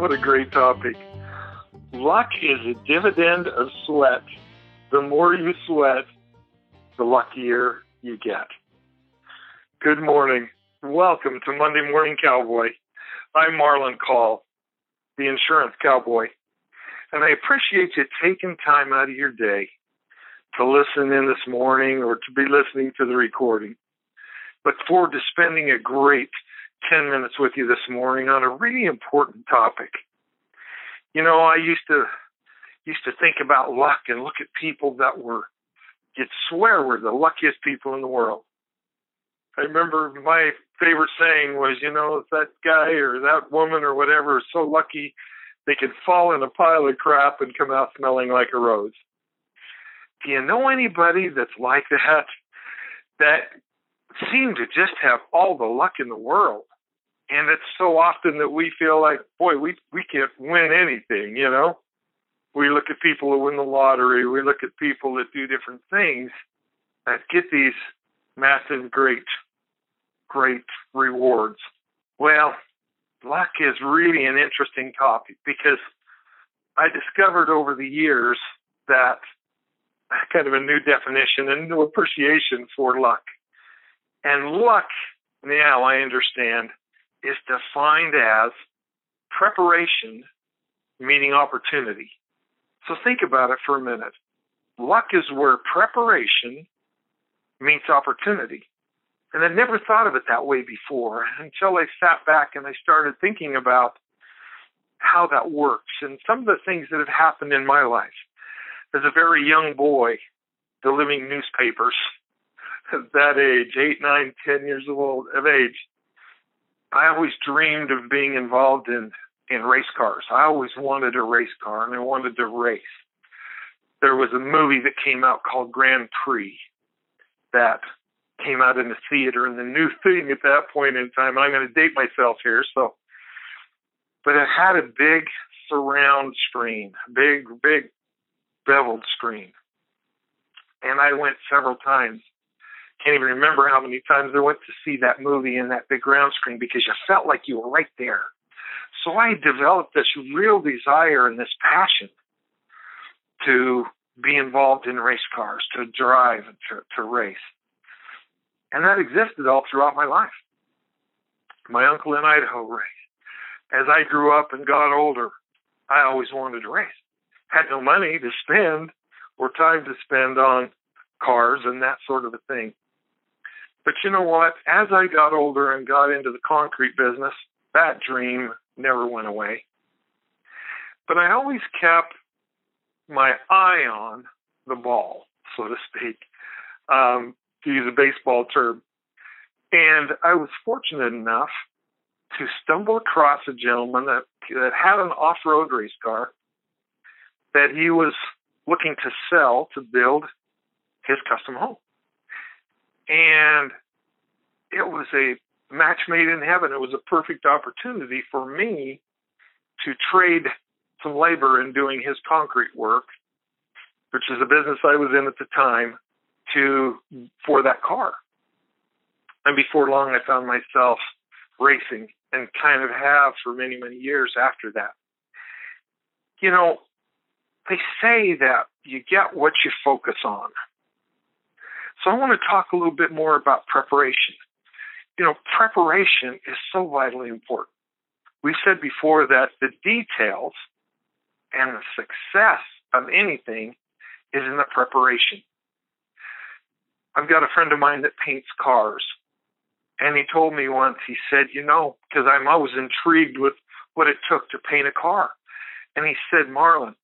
What a great topic. Luck is a dividend of sweat. The more you sweat, the luckier you get. Good morning. Welcome to Monday Morning Cowboy. I'm Marlon Call, the insurance cowboy, and I appreciate you taking time out of your day to listen in this morning or to be listening to the recording. Look forward to spending a great 10 minutes with you this morning on a really important topic. You know, I used to used to think about luck and look at people that were you'd swear were the luckiest people in the world. I remember my favorite saying was, you know, that guy or that woman or whatever is so lucky they could fall in a pile of crap and come out smelling like a rose. Do you know anybody that's like that? That seem to just have all the luck in the world. And it's so often that we feel like, boy, we we can't win anything, you know. We look at people who win the lottery, we look at people that do different things that get these massive great great rewards. Well, luck is really an interesting topic because I discovered over the years that kind of a new definition and new appreciation for luck. And luck, now I understand, is defined as preparation meaning opportunity. So think about it for a minute. Luck is where preparation meets opportunity. And I never thought of it that way before until I sat back and I started thinking about how that works and some of the things that have happened in my life. As a very young boy, delivering newspapers at that age, eight, nine, ten years old of age, I always dreamed of being involved in in race cars. I always wanted a race car and I wanted to race. There was a movie that came out called Grand Prix that came out in the theater and the new thing at that point in time. I'm going to date myself here, so but it had a big surround screen, big big beveled screen. And I went several times can't even remember how many times I went to see that movie in that big round screen because you felt like you were right there. So I developed this real desire and this passion to be involved in race cars, to drive to, to race. And that existed all throughout my life. My uncle in Idaho raced. As I grew up and got older, I always wanted to race. Had no money to spend or time to spend on cars and that sort of a thing. But you know what? As I got older and got into the concrete business, that dream never went away. But I always kept my eye on the ball, so to speak, um, to use a baseball term. And I was fortunate enough to stumble across a gentleman that, that had an off road race car that he was looking to sell to build his custom home. And it was a match made in heaven. It was a perfect opportunity for me to trade some labor in doing his concrete work, which is a business I was in at the time, to for that car. And before long, I found myself racing and kind of have for many, many years after that. You know, they say that you get what you focus on. So I want to talk a little bit more about preparation. You know, preparation is so vitally important. We said before that the details and the success of anything is in the preparation. I've got a friend of mine that paints cars. And he told me once, he said, you know, because I'm always intrigued with what it took to paint a car. And he said, Marlon,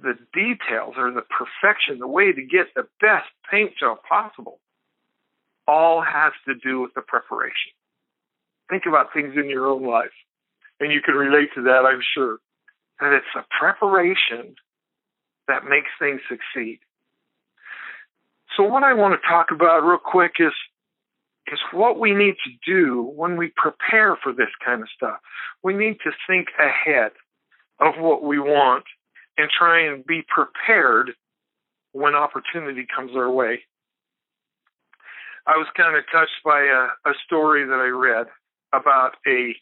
the details or the perfection, the way to get the best paint job possible, all has to do with the preparation. Think about things in your own life, and you can relate to that, I'm sure. That it's the preparation that makes things succeed. So, what I want to talk about real quick is is what we need to do when we prepare for this kind of stuff. We need to think ahead of what we want and try and be prepared when opportunity comes our way. I was kind of touched by a, a story that I read about a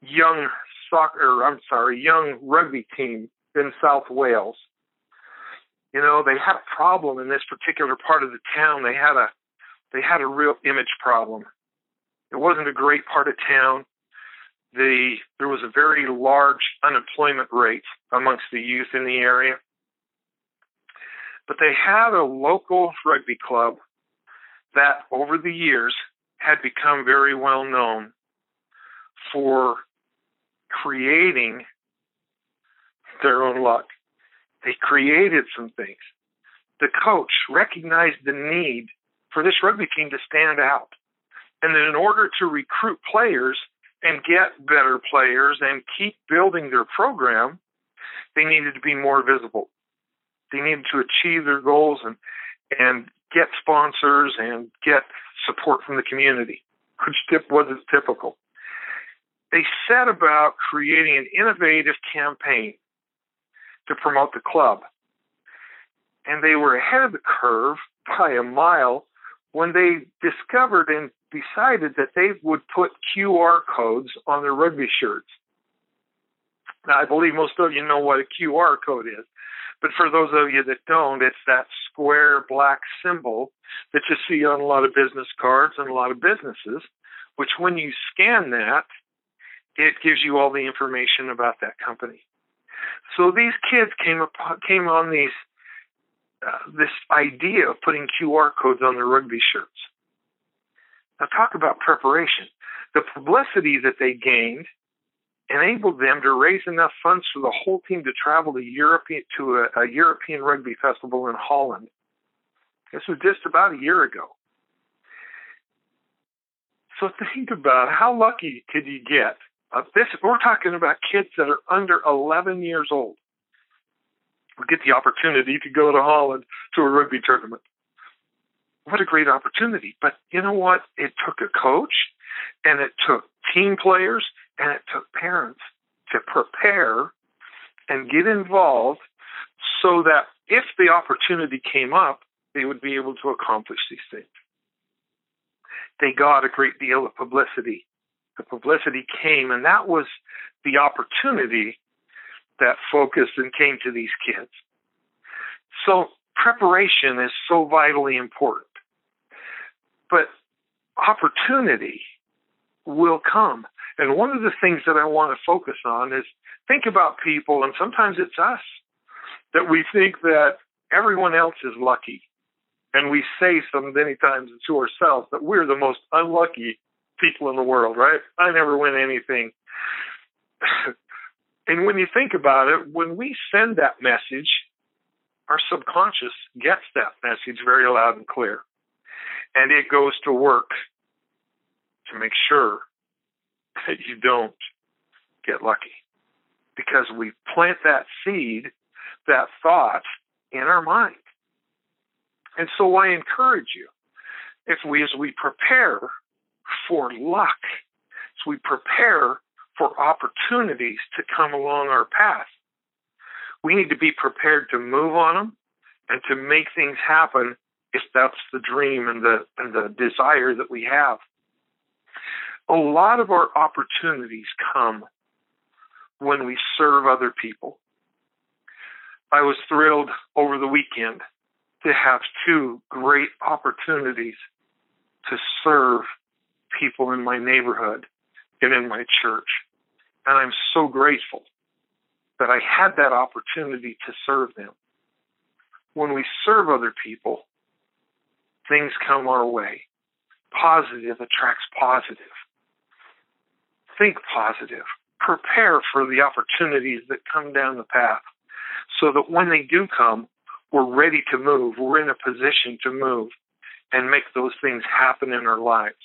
young soccer, I'm sorry, young rugby team in South Wales. You know, they had a problem in this particular part of the town. They had a they had a real image problem. It wasn't a great part of town. The there was a very large unemployment rate amongst the youth in the area. But they had a local rugby club that over the years had become very well known for creating their own luck. They created some things. The coach recognized the need for this rugby team to stand out. And that in order to recruit players and get better players and keep building their program, they needed to be more visible. They needed to achieve their goals and and get sponsors and get support from the community, which tip wasn't typical. They set about creating an innovative campaign to promote the club. And they were ahead of the curve by a mile when they discovered and decided that they would put QR codes on their rugby shirts. Now, I believe most of you know what a QR code is. But for those of you that don't, it's that square black symbol that you see on a lot of business cards and a lot of businesses, which when you scan that, it gives you all the information about that company. So these kids came up, came on these uh, this idea of putting QR codes on their rugby shirts. Now talk about preparation. The publicity that they gained enabled them to raise enough funds for the whole team to travel to Europe to a, a European rugby festival in Holland. This was just about a year ago. So think about how lucky could you get? Uh, this we're talking about kids that are under 11 years old. Get the opportunity to go to Holland to a rugby tournament. What a great opportunity! But you know what? It took a coach, and it took team players, and it took parents to prepare and get involved so that if the opportunity came up, they would be able to accomplish these things. They got a great deal of publicity. The publicity came, and that was the opportunity that focused and came to these kids. So preparation is so vitally important. But opportunity will come. And one of the things that I want to focus on is think about people, and sometimes it's us, that we think that everyone else is lucky. And we say so many times to ourselves that we're the most unlucky people in the world, right? I never win anything. and when you think about it, when we send that message, our subconscious gets that message very loud and clear. And it goes to work to make sure that you don't get lucky. Because we plant that seed, that thought in our mind. And so I encourage you, if we, as we prepare for luck, as we prepare for opportunities to come along our path, we need to be prepared to move on them and to make things happen if that's the dream and the and the desire that we have a lot of our opportunities come when we serve other people. I was thrilled over the weekend to have two great opportunities to serve people in my neighborhood and in my church. And I'm so grateful that I had that opportunity to serve them. When we serve other people, things come our way. Positive attracts positive think positive, prepare for the opportunities that come down the path so that when they do come, we're ready to move. We're in a position to move and make those things happen in our lives.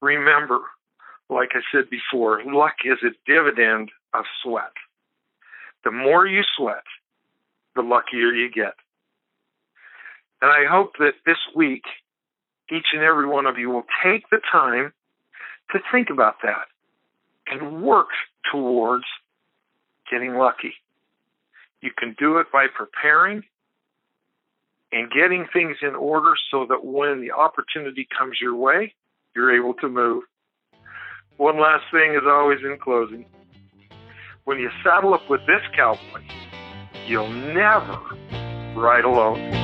Remember, like I said before, luck is a dividend of sweat. The more you sweat, the luckier you get. And I hope that this week, each and every one of you will take the time to think about that and work towards getting lucky. You can do it by preparing and getting things in order so that when the opportunity comes your way, you're able to move. One last thing, as always, in closing. When you saddle up with this cowboy, you'll never ride alone.